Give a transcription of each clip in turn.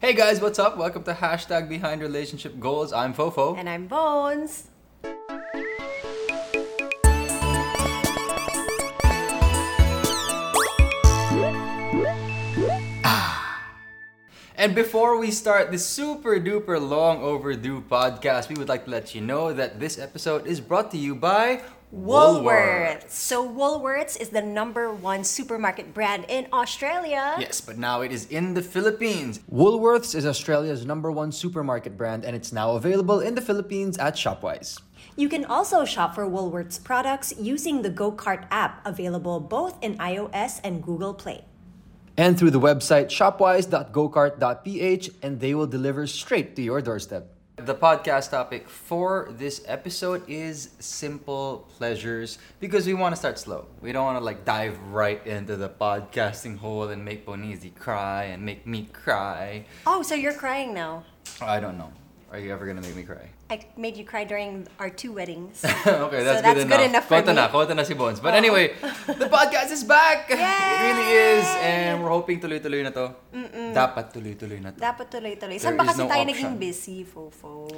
Hey guys, what's up? Welcome to Hashtag Behind Relationship Goals. I'm Fofo. And I'm Bones. Ah. And before we start this super duper long overdue podcast, we would like to let you know that this episode is brought to you by Woolworths. So Woolworths is the number one supermarket brand in Australia. Yes, but now it is in the Philippines. Woolworths is Australia's number one supermarket brand and it's now available in the Philippines at Shopwise. You can also shop for Woolworths products using the GoCart app available both in iOS and Google Play. And through the website shopwise.gocart.ph and they will deliver straight to your doorstep. The podcast topic for this episode is simple pleasures because we want to start slow. We don't want to like dive right into the podcasting hole and make Bonizi cry and make me cry. Oh, so you're crying now. I don't know. Are you ever gonna make me cry? I made you cry during our two weddings. okay, that's, So that's, that's good, good enough. enough for Kota me. na, kota na si Bones. But Oh. anyway, the podcast is back! It really is. And we're hoping tuloy-tuloy na to. Dapat tuloy-tuloy na to. Dapat tuloy-tuloy. Saan ba kasi no tayo option. naging busy, Fofo?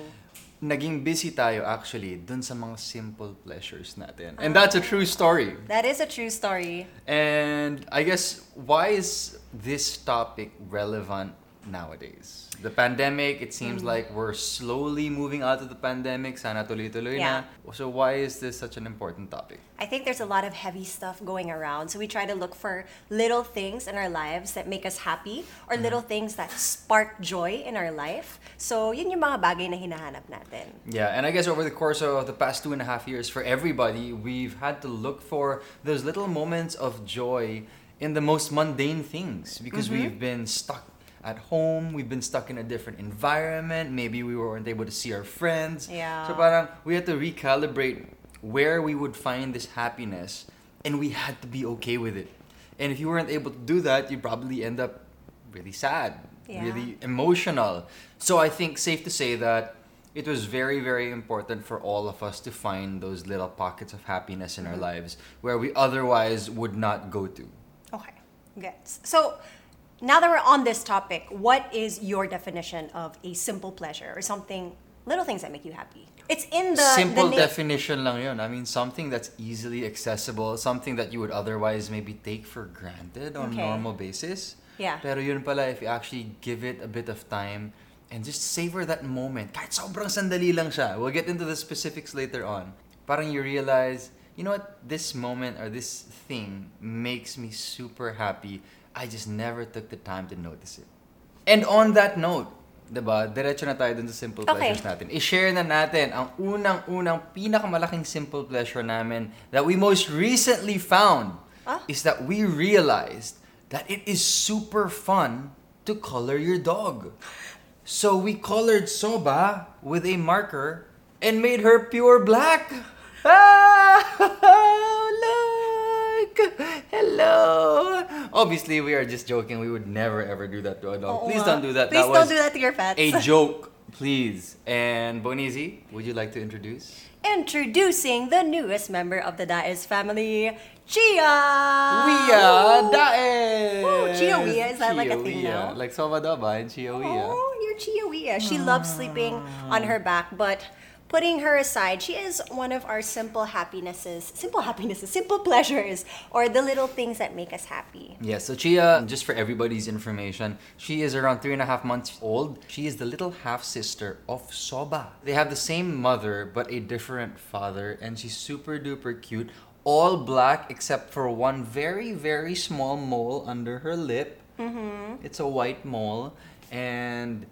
Naging busy tayo actually dun sa mga simple pleasures natin. And ah. that's a true story. That is a true story. And I guess why is this topic relevant nowadays? The pandemic, it Mm. seems like we're slowly moving out of the pandemic. Sana tuloy-tuloy na. So why is this such an important topic? I think there's a lot of heavy stuff going around. So we try to look for little things in our lives that make us happy or Mm-hmm. little things that spark joy in our life. So yun yung mga bagay na hinahanap natin. Yeah, and I guess over the course of the past two and a half years, for everybody, we've had to look for those little moments of joy in the most mundane things because we've been stuck at home, we've been stuck in a different environment, maybe we weren't able to see our friends. Yeah. So parang we had to recalibrate where we would find this happiness and we had to be okay with it. And if you weren't able to do that, you'd probably end up really sad, Yeah. really emotional. So I think safe to say that it was very very important for all of us to find those little pockets of happiness in our Mm-hmm. lives where we otherwise would not go to. Okay, gets. So now that we're on this topic, what is your definition of a simple pleasure or something, little things that make you happy? It's in the Simple the na- definition lang yun. I mean something that's easily accessible, something that you would otherwise maybe take for granted on Okay. a normal basis. Yeah. Pero yun pala if you actually give it a bit of time and just savor that moment. Kahit sobrang sandali lang siya. We'll get into the specifics later on. Parang you realize, you know what, this moment or this thing makes me super happy. I just never took the time to notice it. And on that note, 'di ba? Diretso na tayo dun sa simple Okay. pleasures natin. I-share na natin ang unang-unang pinakamalaking simple pleasure namin that we most recently found Ah? is that we realized that it is super fun to color your dog. So we colored Soba with a marker and made her pure black. Ah! Hello! Obviously, we are just joking. We would never ever do that to a dog. Oo Please nga. don't do that. Please that don't was do that to your pets. a joke, please. And Bonizi, would you like to introduce? Introducing the newest member of the Daes family, Chia! Wia Daes! Woo, Chia Wia, is that like a Chia thing now? Like Soba Daba and Chia Wia. Oh, you're Chia Wia. She loves sleeping on her back, but putting her aside, she is one of our simple happinesses, simple happinesses, simple pleasures, or the little things that make us happy. Yeah, so Chia, just for everybody's information, she is around three and a half months old. She is the little half sister of Soba. They have the same mother, but a different father, and she's super duper cute. All black except for one very, very small mole under her lip. Mm-hmm. It's a white mole. And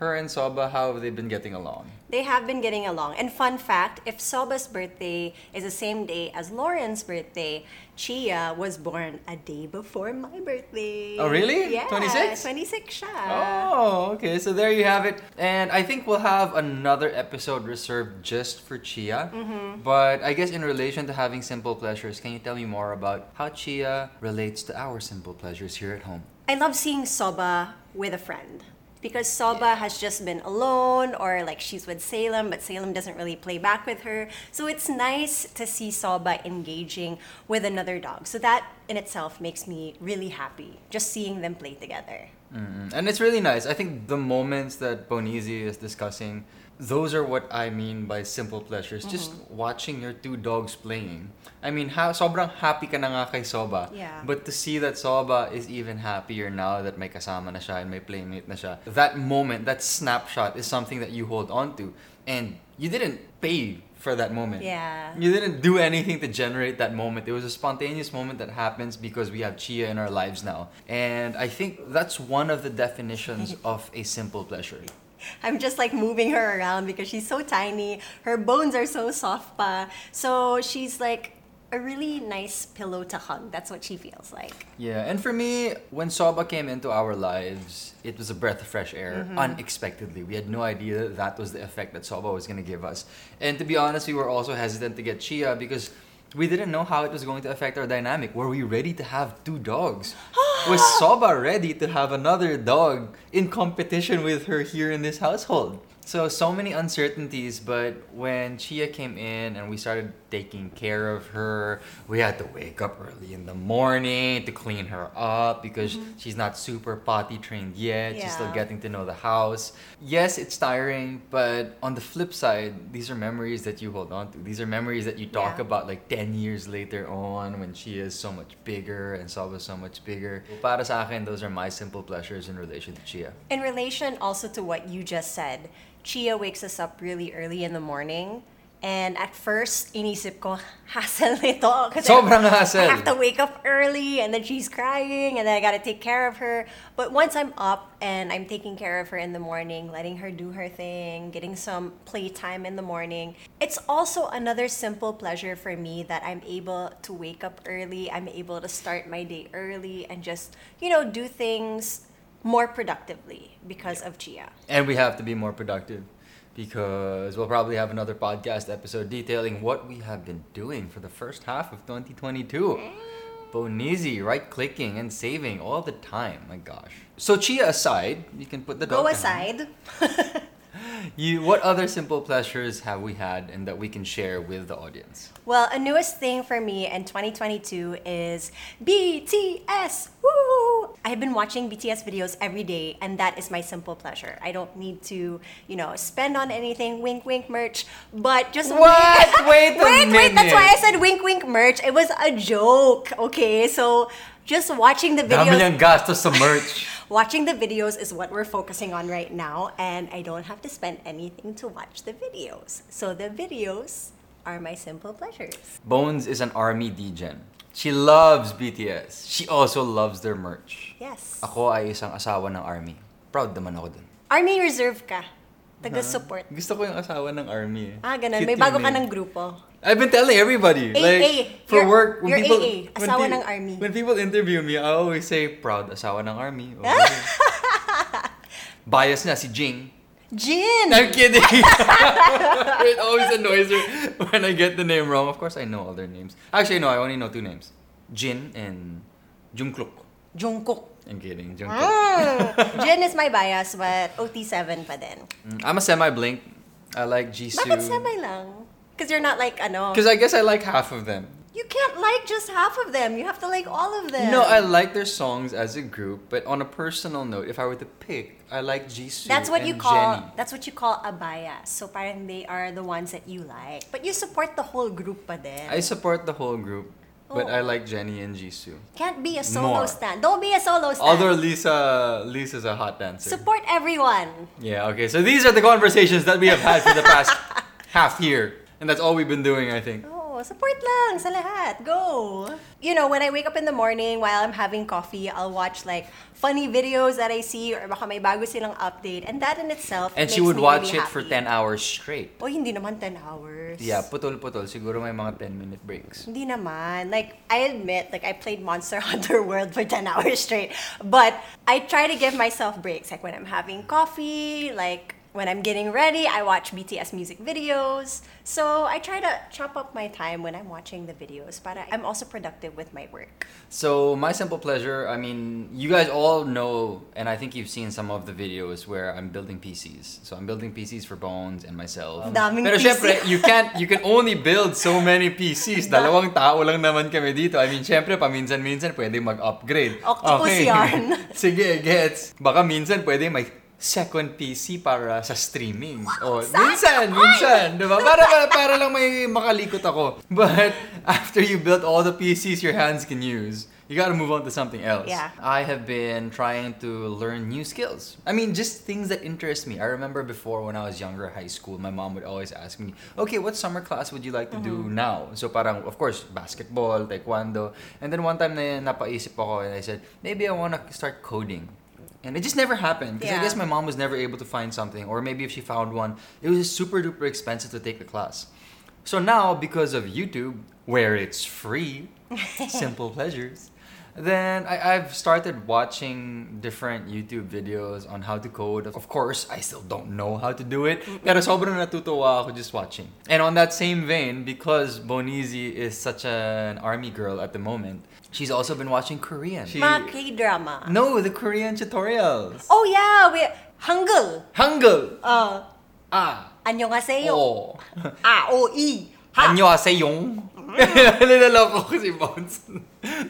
her and Soba, how have they been getting along? They have been getting along. And fun fact, if Soba's birthday is the same day as Lauren's birthday, Chia was born a day before my birthday. Oh, really? Yeah. 26? 26 siya. Oh, okay. So there you have it. And I think we'll have another episode reserved just for Chia. Mm-hmm. But I guess in relation to having simple pleasures, can you tell me more about how Chia relates to our simple pleasures here at home? I love seeing Soba with a friend because Soba has just been alone or like she's with Salem, but Salem doesn't really play back with her. So it's nice to see Soba engaging with another dog. So that in itself makes me really happy just seeing them play together. Mm, And it's really nice. I think the moments that Bonizi is discussing, those are what I mean by simple pleasures. Just mm-hmm. watching your two dogs playing. I mean, ha sobrang happy ka na nga kay Soba. Yeah. But to see that Soba is even happier now that may kasama na siya and may playmate na siya. That moment, that snapshot is something that you hold on to. And you didn't pay for that moment. Yeah. You didn't do anything to generate that moment. It was a spontaneous moment that happens because we have Chia in our lives now. And I think that's one of the definitions of a simple pleasure. I'm just like moving her around because she's so tiny. Her bones are so soft pa. So she's like a really nice pillow to hug. That's what she feels like. Yeah, and for me, when Soba came into our lives, it was a breath of fresh air mm-hmm. unexpectedly. We had no idea that, that was the effect that Soba was going to give us. And to be honest, we were also hesitant to get Chia because we didn't know how it was going to affect our dynamic. Were we ready to have two dogs? was Soba ready to have another dog in competition with her here in this household? So, so many uncertainties, but when Chia came in and we started taking care of her, we had to wake up early in the morning to clean her up because mm-hmm. she's not super potty trained yet. She's still getting to know the house. Yes, it's tiring, but on the flip side, these are memories that you hold on to. These are memories that you talk Yeah. about like 10 years later on when she is so much bigger and Soba's so much bigger. Para sa akin, those are my simple pleasures in relation to Chia. In relation also to what you just said, Chia wakes us up really early in the morning. And at first, inisip ko, hassle nito. Sobrang I hassle. have to wake up early and then she's crying and then I gotta take care of her. But once I'm up and I'm taking care of her in the morning, letting her do her thing, getting some playtime in the morning, it's also another simple pleasure for me that I'm able to wake up early. I'm able to start my day early and just, you know, do things more productively because of Chia. And we have to be more productive because we'll probably have another podcast episode detailing what we have been doing for the first half of 2022. Bonizi, right clicking and saving all the time. My gosh. So Chia aside, you can put the Go down. aside. You what other simple pleasures have we had and that we can share with the audience? Well, a newest thing for me in 2022 is BTS. Woo! I've been watching BTS videos every day, and that is my simple pleasure. I don't need to, you know, spend on anything. Wink, wink, merch. But just What? Wait wait, wait. That's why I said wink, wink, merch. It was a joke. Okay, so just watching the videos. niyang gastos sa merch. Watching the videos is what we're focusing on right now, and I don't have to spend anything to watch the videos. So the videos are my simple pleasures. Bones is an army degen. She loves BTS. She also loves their merch. Yes. Ako ay isang asawa ng army. Proud naman ako dun. Army Reserve ka. Taga-support. Gusto ko yung asawa ng army. eh. Ah, ganun. Cute May bago ka name. ng grupo. I've been telling everybody. AA. Like, for You're- work, when you're people... AA, when asawa pe- ng army. When people interview me, I always say, proud asawa ng army. Okay. Bias na si Jing. Jin! I'm kidding. it always annoys her when I get the name wrong. Of course, I know all their names. Actually, no, I only know two names. Jin and Jungkook. Jungkook. I'm kidding. Jungkook. Mm. Jin is my bias, but OT7 pa din. Mm, I'm a semi-blink. I like Jisoo. Bakit semi lang? Because you're not like, ano... Because I guess I like half of them. You can't like just half of them. You have to like all of them. No, I like their songs as a group, but on a personal note, if I were to pick, I like Jisoo That's what and you call Jennie. that's what you call a bias. So parang they are the ones that you like. But you support the whole group pa din. I support the whole group, but Oh. I like Jennie and Jisoo. Can't be a solo More. stand. Don't be a solo stand. Although Lisa, Lisa's a hot dancer. support everyone. Yeah, okay. So these are the conversations that we have had for the past half year. And that's all we've been doing, I think. Support lang sa lahat. Go. You know, when I wake up in the morning while I'm having coffee, I'll watch like funny videos that I see or baka may bago silang update. And that in itself And she makes would me watch really it for happy. 10 hours straight. Oh, hindi naman 10 hours. Yeah, putol-putol. Siguro may mga 10 minute breaks. Hindi naman. Like, I admit, like, I played Monster Hunter World for 10 hours straight. But I try to give myself breaks. Like, when I'm having coffee, like, When I'm getting ready, I watch BTS music videos. So I try to chop up my time when I'm watching the videos, but I'm also productive with my work. So my simple pleasure, I mean, you guys all know, and I think you've seen some of the videos where I'm building PCs. So I'm building PCs for Bones and myself. Um, daming Pero PC. syempre, you can't, you can only build so many PCs. Dalawang tao lang naman kami dito. I mean, syempre, paminsan-minsan pwede mag-upgrade. Octopus yarn. Sige, gets. Baka minsan pwede may second PC para sa streaming. O, oh, minsan, minsan, di ba? Para, para, para lang may makalikot ako. But after you build all the PCs your hands can use, you gotta move on to something else. Yeah. I have been trying to learn new skills. I mean, just things that interest me. I remember before when I was younger, high school, my mom would always ask me, okay, what summer class would you like to do mm-hmm. now? So parang, of course, basketball, taekwondo. And then one time na napaisip ako and I said, maybe I want to start coding. And it just never happened because I guess my mom was never able to find something, or maybe if she found one, it was super duper expensive to take the class. So now, because of YouTube, where it's free, simple pleasures, then I, I've started watching different YouTube videos on how to code. Of course, I still don't know how to do it, pero sobrang natutuwa ako just watching. And on that same vein, because Bonizi is such an army girl at the moment, she's also been watching Korean. She, Mga K-drama. no, the Korean tutorials. Oh yeah, we Hangul. Hangul. Uh, Ah. 안녕하세요. Oh. A O E. Ha. Annyeonghaseyo. Nilaloko ko si Bones.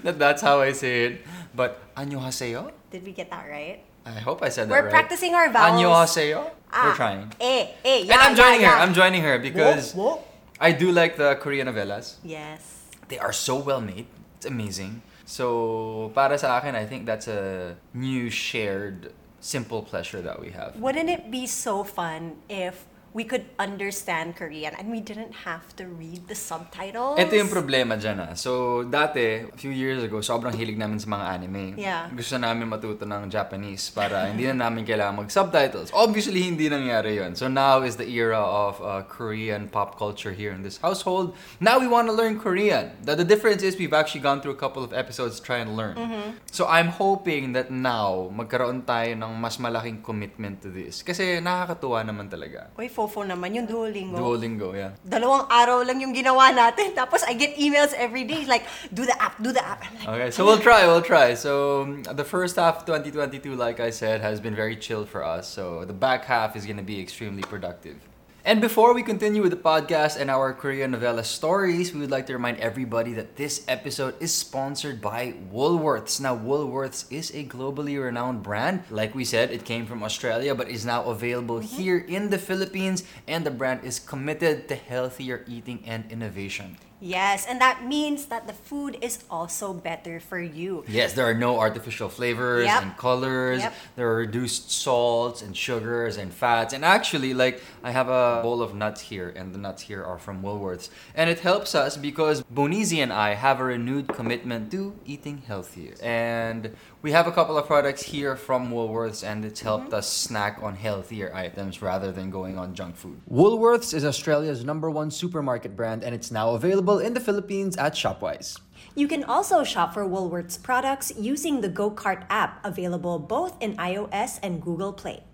that that's how I say it. But annyeonghaseyo? Did we get that right? I hope I said that We're right. practicing our vowels. Annyeonghaseyo? Ah. We're trying. Eh, eh, yeah, and I'm joining yeah, her. yeah. I'm joining her because Wo, wo. I do like the Korean novellas. Yes. They are so well made. It's amazing. So, para sa akin, I think that's a new shared simple pleasure that we have. Wouldn't it be so fun if we could understand Korean and we didn't have to read the subtitles? Ito yung problema dyan ah. So, dati, a few years ago, sobrang hilig namin sa mga anime. Yeah. Gusto namin matuto ng Japanese para hindi na namin kailangan mag-subtitles. Obviously, hindi nangyari yon. So, now is the era of uh, Korean pop culture here in this household. Now, we want to learn Korean. The, the difference is we've actually gone through a couple of episodes to try and learn. Mm-hmm. So, I'm hoping that now, magkaroon tayo ng mas malaking commitment to this. Kasi nakakatuwa naman talaga. Uy, fofo naman yung Duolingo. Duolingo, yeah. Dalawang araw lang yung ginawa natin. Tapos I get emails every day like, do the app, do the app. I'm like, Okay, so we'll try, we'll try. So um, the first half of 2022, like I said, has been very chill for us. So the back half is gonna be extremely productive. And before we continue with the podcast and our Korean novella stories, we would like to remind everybody that this episode is sponsored by Woolworths. Now, Woolworths is a globally renowned brand. Like we said, it came from Australia but is now available mm-hmm. here in the Philippines, and the brand is committed to healthier eating and innovation. Yes, and that means that the food is also better for you. Yes, there are no artificial flavors Yep. and colors. Yep. There are reduced salts and sugars and fats. And actually, like, I have a bowl of nuts here, and the nuts here are from Woolworths. And it helps us because Bonizi and I have a renewed commitment to eating healthier. And we have a couple of products here from Woolworths, and it's helped mm-hmm. us snack on healthier items rather than going on junk food. Woolworths is Australia's number one supermarket brand, and it's now available in the Philippines at Shopwise. You can also shop for Woolworths products using the GoCart app, available both in iOS and Google Play.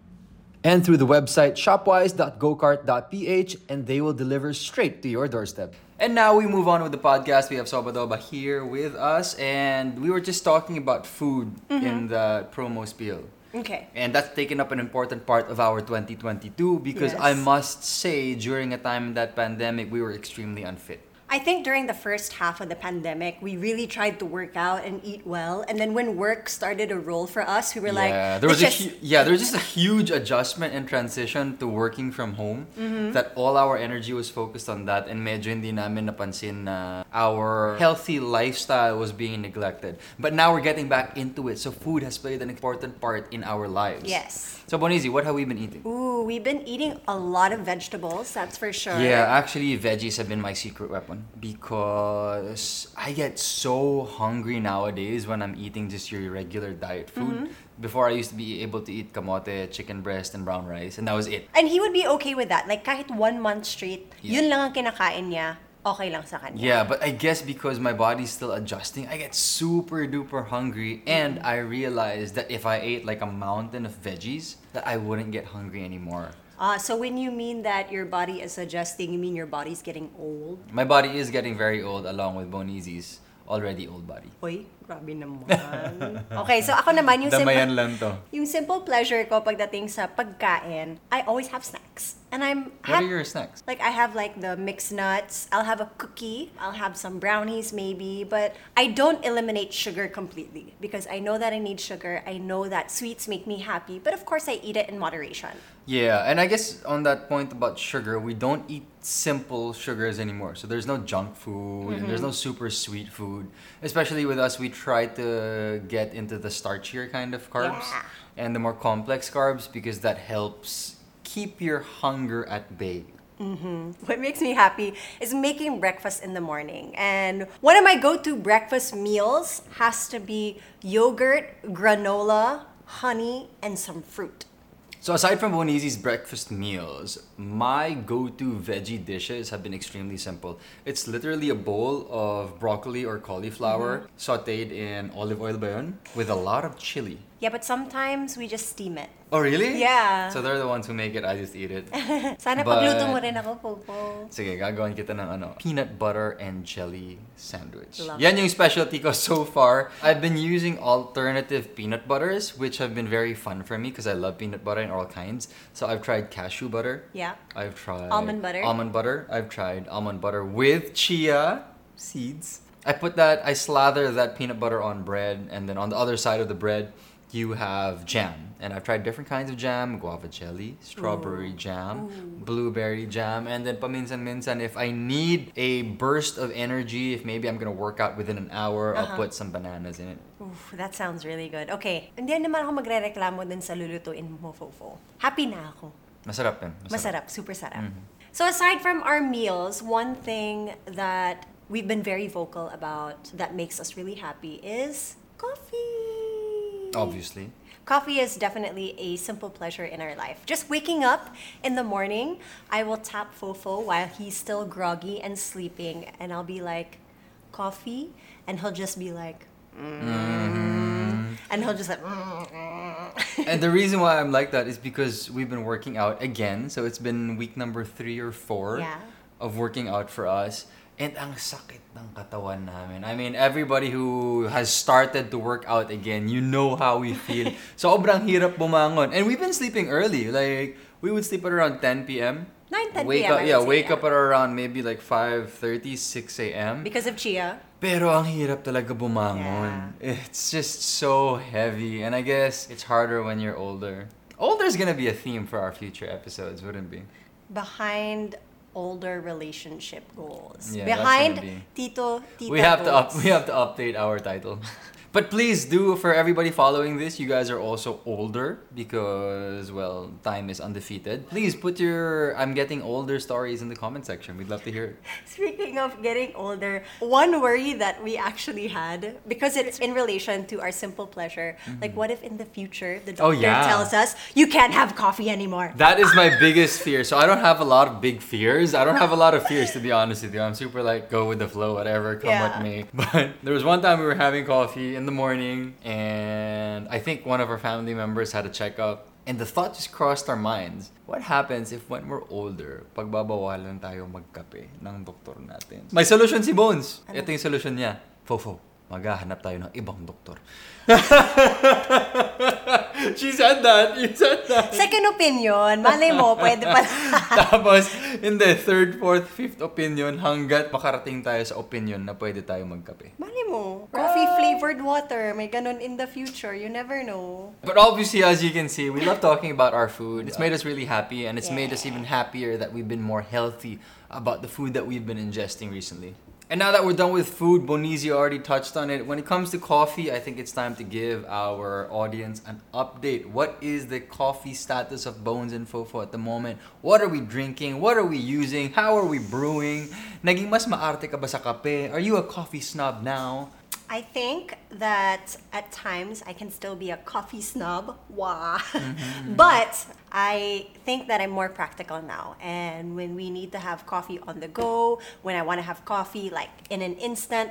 And through the website shopwise.gocart.ph and they will deliver straight to your doorstep. And now we move on with the podcast. We have Sobadoba here with us and we were just talking about food mm-hmm. in the promo spiel. Okay. And that's taken up an important part of our 2022 because I must say during a time in that pandemic we were extremely unfit. I think during the first half of the pandemic, we really tried to work out and eat well. And then when work started to roll for us, we were like, yeah, there was a just hu- yeah, there was just a huge adjustment and transition to working from home. Mm-hmm. That all our energy was focused on that, and medyo hindi namin napansin na our healthy lifestyle was being neglected. But now we're getting back into it, so food has played an important part in our lives. Yes. So Bonizi, what have we been eating? Ooh, we've been eating a lot of vegetables, that's for sure. Yeah, actually, veggies have been my secret weapon because I get so hungry nowadays when I'm eating just your regular diet food. Mm-hmm. Before, I used to be able to eat kamote, chicken breast, and brown rice, and that was it. And he would be okay with that. Like kahit one month straight, Yeah. yun lang ang kinakain niya, okay lang sa kanya. Yeah, but I guess because my body's still adjusting, I get super duper hungry, and mm-hmm. I realized that if I ate like a mountain of veggies, that I wouldn't get hungry anymore. Uh, so when you mean that your body is adjusting, you mean your body's getting old? My body is getting very old along with Bonizi's already old body. Uy, grabe naman. okay, so ako naman yung Damayan simple, lang to. yung simple pleasure ko pagdating sa pagkain, I always have snacks. And I'm What are your snacks? Like I have like the mixed nuts. I'll have a cookie. I'll have some brownies maybe, but I don't eliminate sugar completely because I know that I need sugar. I know that sweets make me happy, but of course I eat it in moderation. Yeah, and I guess on that point about sugar, we don't eat simple sugars anymore. So there's no junk food and there's no Mm-hmm. super sweet food. Especially with us, we try to get into the starchier kind of carbs Yeah. and the more complex carbs because that helps keep your hunger at bay. Mm-hmm. What makes me happy is making breakfast in the morning. And one of my go-to breakfast meals has to be yogurt, granola, honey, and some fruit. So aside from Bonizi's breakfast meals, my go-to veggie dishes have been extremely simple. It's literally a bowl of broccoli or cauliflower mm-hmm. sautéed in olive oil ba yun? with a lot of chili. Yeah, but sometimes we just steam it. Oh really? Yeah. So they're the ones who make it. I just eat it. Sana But- pagluto mo rin ako, Popo. Sige, gagawin kita ng ano, peanut butter and jelly sandwich. Love Yan yung specialty ko so far. I've been using alternative peanut butters, which have been very fun for me because I love peanut butter in all kinds. So I've tried cashew butter. Yeah. I've tried Almond butter. Almond butter. I've tried almond butter with chia seeds. I put that. I slather that peanut butter on bread, and then on the other side of the bread, you have jam. And I've tried different kinds of jam: guava jelly, strawberry jam, blueberry jam, and then paminsan-minsan, if I need a burst of energy, if maybe I'm gonna work out within an hour, I'll Uh-huh. put some bananas in it. Oof, that sounds really good. Okay, hindi naman ako magre-reklamo din sa lulutuin mo, Fofo. Happy na ako. Masarap din. Masarap, super sarap. Mm-hmm. So aside from our meals, one thing that we've been very vocal about that makes us really happy is coffee. Obviously. Coffee is definitely a simple pleasure in our life. Just waking up in the morning, I will tap Fofo while he's still groggy and sleeping, and I'll be like, coffee? And he'll just be like, mm. and he'll just like, mm. and the reason why I'm like that is because we've been working out again. So it's been week number three or four Yeah. of working out for us. And ang sakit ng katawan namin. I mean, everybody who has started to work out again, you know how we feel. Sobrang hirap bumangon. And we've been sleeping early. Like, we would sleep at around 10 p.m. 9, 10 wake p.m. up, yeah, wake yeah. up at around maybe like 5.30, 6 a.m. because of Chia. Pero ang hirap talaga bumangon. It's just so heavy. And I guess it's harder when you're older. Older is gonna be a theme for our future episodes, wouldn't it be? behind older relationship goals. Yeah, behind be- Tito Tita we have to up, we have to update our title. But please do for everybody following this, you guys are also older because well, time is undefeated. Please put your I'm getting older stories in the comment section. We'd love to hear it. Speaking of getting older, one worry that we actually had because it's in relation to our simple pleasure. Like what if in the future the Mm-hmm. Oh, doctor yeah. tells us you can't have coffee anymore? That is my biggest fear. So I don't have a lot of big fears. I don't have a lot of fears to be honest with you. I'm super like go with the flow, whatever, come Yeah. what may. But there was one time we were having coffee in the morning and I think one of our family members had a checkup. And the thought just crossed our minds. What happens if when we're older, pagbabawalan tayo magkape ng doktor natin? May solution si Bones. Ito yung solution niya. Fofo, maghahanap tayo ng ibang doktor. She said that. You said that. Second opinion, malay mo, pwede pala. Tapos, in the third, fourth, fifth opinion, hanggat makarating tayo sa opinion na pwede tayo magkape. malay mo, coffee ah. flavored water, may ganun in the future, you never know. But obviously, as you can see, we love talking about our food. It's made us really happy, and it's made us even happier that we've been more healthy about the food that we've been ingesting recently. And now that we're done with food, Bonizio already touched on it. When it comes to coffee, I think it's time to give our audience an update. What is the coffee status of Bones and Fofo at the moment? What are we drinking? What are we using? How are we brewing? Naging mas maarte ka ba sa kape? Are you a coffee snob now? I think that at times I can still be a coffee snob. Wah. Mm-hmm. but I think that I'm more practical now. And when we need to have coffee on the go, when I want to have coffee like in an instant,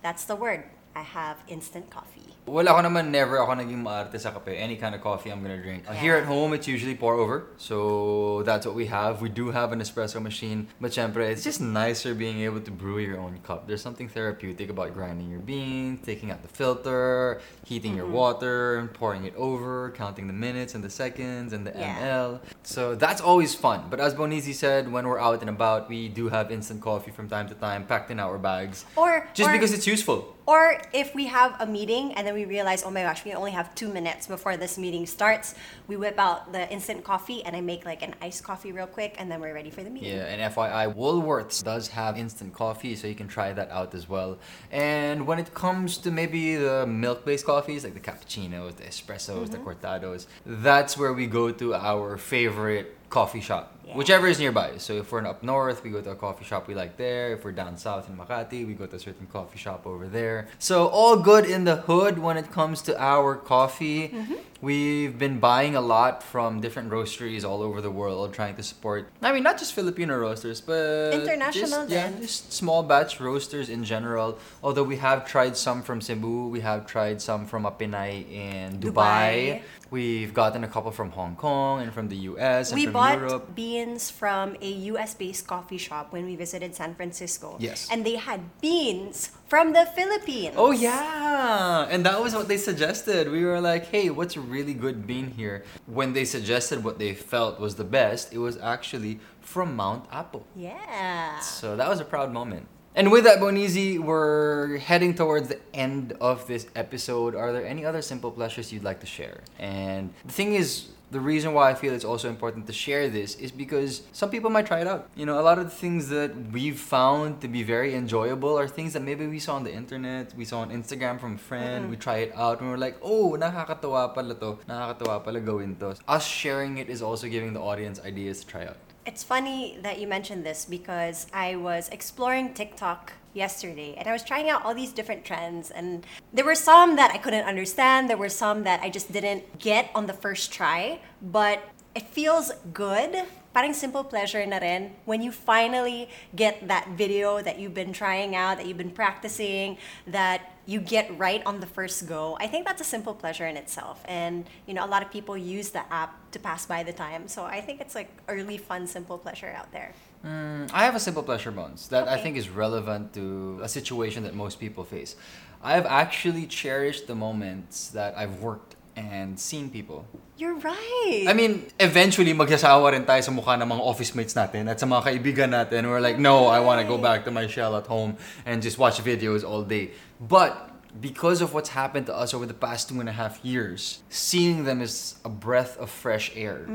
that's the word. I have instant coffee. Wala ko naman, never ako naging maarte sa kape. Any kind of coffee I'm gonna drink. Uh, Here at home, it's usually pour over. So that's what we have. We do have an espresso machine. But syempre, it's just nicer being able to brew your own cup. There's something therapeutic about grinding your beans, taking out the filter, heating your water, and pouring it over, counting the minutes and the seconds and the Yeah. ml. So that's always fun. But as Bonizi said, when we're out and about, we do have instant coffee from time to time, packed in our bags. Or Just or- because it's useful. Or if we have a meeting and then we realize, oh my gosh, we only have two minutes before this meeting starts, we whip out the instant coffee and I make like an iced coffee real quick and then we're ready for the meeting. Yeah, and FYI, Woolworths does have instant coffee, so you can try that out as well. And when it comes to maybe the milk-based coffees, like the cappuccinos, the espressos, the mm-hmm. cortados, that's where we go to our favorite coffee shop. Yeah. Whichever is nearby. So if we're up north, we go to a coffee shop we like there. If we're down south in Makati, we go to a certain coffee shop over there. So all good in the hood when it comes to our coffee. Mm-hmm. We've been buying a lot from different roasteries all over the world, trying to support. I mean, not just Filipino roasters, but International Just, yeah, just small batch roasters in general. Although we have tried some from Cebu, we have tried some from Apinay in Dubai. Dubai. We've gotten a couple from Hong Kong and from the US and we from bought Europe. beans from a US based coffee shop when we visited San Francisco. Yes. And they had beans from the Philippines. Oh yeah, and that was what they suggested. We were like, "Hey, what's a really good bean here?" When they suggested what they felt was the best, it was actually from Mount Apo. Yeah. So that was a proud moment. And with that, Bonizi, we're heading towards the end of this episode. Are there any other simple pleasures you'd like to share? And the thing is, the reason why I feel it's also important to share this is because some people might try it out. You know, a lot of the things that we've found to be very enjoyable are things that maybe we saw on the internet, we saw on Instagram from a friend, mm-hmm. we try it out, and we're like, oh, nakakatawa pala to, nakakatawa pala gawin to. Us sharing it is also giving the audience ideas to try out. It's funny that you mentioned this because I was exploring TikTok yesterday and I was trying out all these different trends and there were some that I couldn't understand, there were some that I just didn't get on the first try, but it feels good. Parang simple pleasure na rin when you finally get that video that you've been trying out, that you've been practicing, that you get right on the first go. I think that's a simple pleasure in itself. And you know, a lot of people use the app to pass by the time. So I think it's like a really fun, simple pleasure out there. Mm, I have a simple pleasure bones that I think is relevant to a situation that most people face. I've actually cherished the moments that I've worked and seen people. You're right. I mean, eventually magsasawa rin tayo sa mukha ng mga office mates natin at sa mga kaibigan natin. We're like, no, I want to go back to my shell at home and just watch videos all day. But because of what's happened to us over the past two and a half years, seeing them is a breath of fresh air.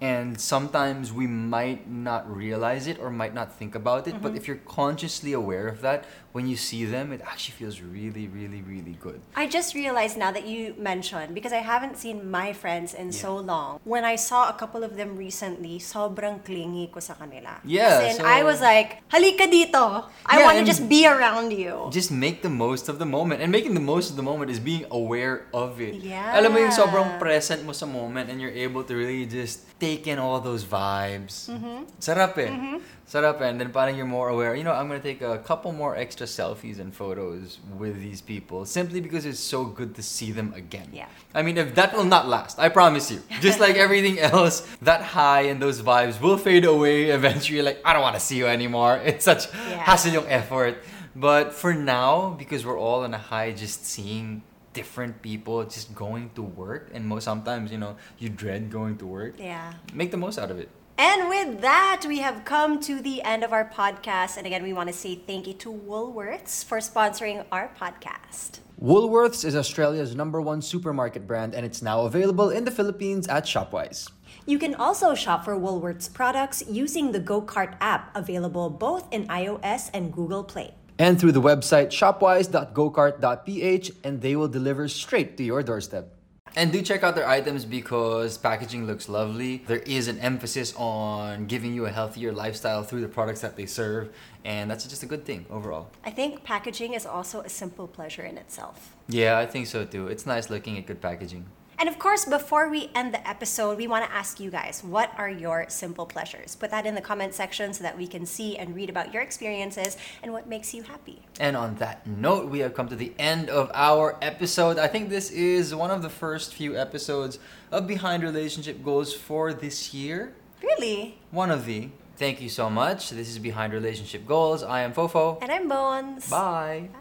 And sometimes we might not realize it or might not think about it, but mm-hmm. if you're consciously aware of that, when you see them, it actually feels really, really, really good. I just realized now that you mentioned because I haven't seen my friends in Yeah. so long. When I saw a couple of them recently, sobrang clingy ko sa kanila. Yeah, in, so- I was like, halika dito. I Yeah, want to just be around you. just make the most of the moment. And making the most of the moment is being aware of it. Yeah. Alam mo yung sobrang present mo sa moment and you're able to really just take in all those vibes. Mm-hmm. Sarap eh. Sarap eh. And then parang you're more aware. You know, I'm gonna take a couple more extra selfies and photos with these people simply because it's so good to see them again. Yeah. I mean, if that will not last, I promise you. Just like everything else, that high and those vibes will fade away eventually. Like, I don't want to see you anymore. It's such Yeah. hassle yung effort. But for now, because we're all on a high, just seeing different people just going to work, and most sometimes, you know, you dread going to work. Yeah. Make the most out of it. And with that, we have come to the end of our podcast. And again, we want to say thank you to Woolworths for sponsoring our podcast. Woolworths is Australia's number one supermarket brand, and it's now available in the Philippines at Shopwise. You can also shop for Woolworths products using the GoCart app, available both in iOS and Google Play. And through the website shopwise.gocart.ph, and they will deliver straight to your doorstep. And do check out their items because packaging looks lovely. There is an emphasis on giving you a healthier lifestyle through the products that they serve, and that's just a good thing overall. I think packaging is also a simple pleasure in itself. Yeah, I think so too. It's nice looking at good packaging. And of course, before we end the episode, we want to ask you guys what are your simple pleasures? Put that in the comment section so that we can see and read about your experiences and what makes you happy. And on that note, we have come to the end of our episode. I think this is one of the first few episodes of Behind Relationship Goals for this year. Really? One of the. Thank you so much. This is Behind Relationship Goals. I am Fofo. And I'm Bones. Bye. Bye.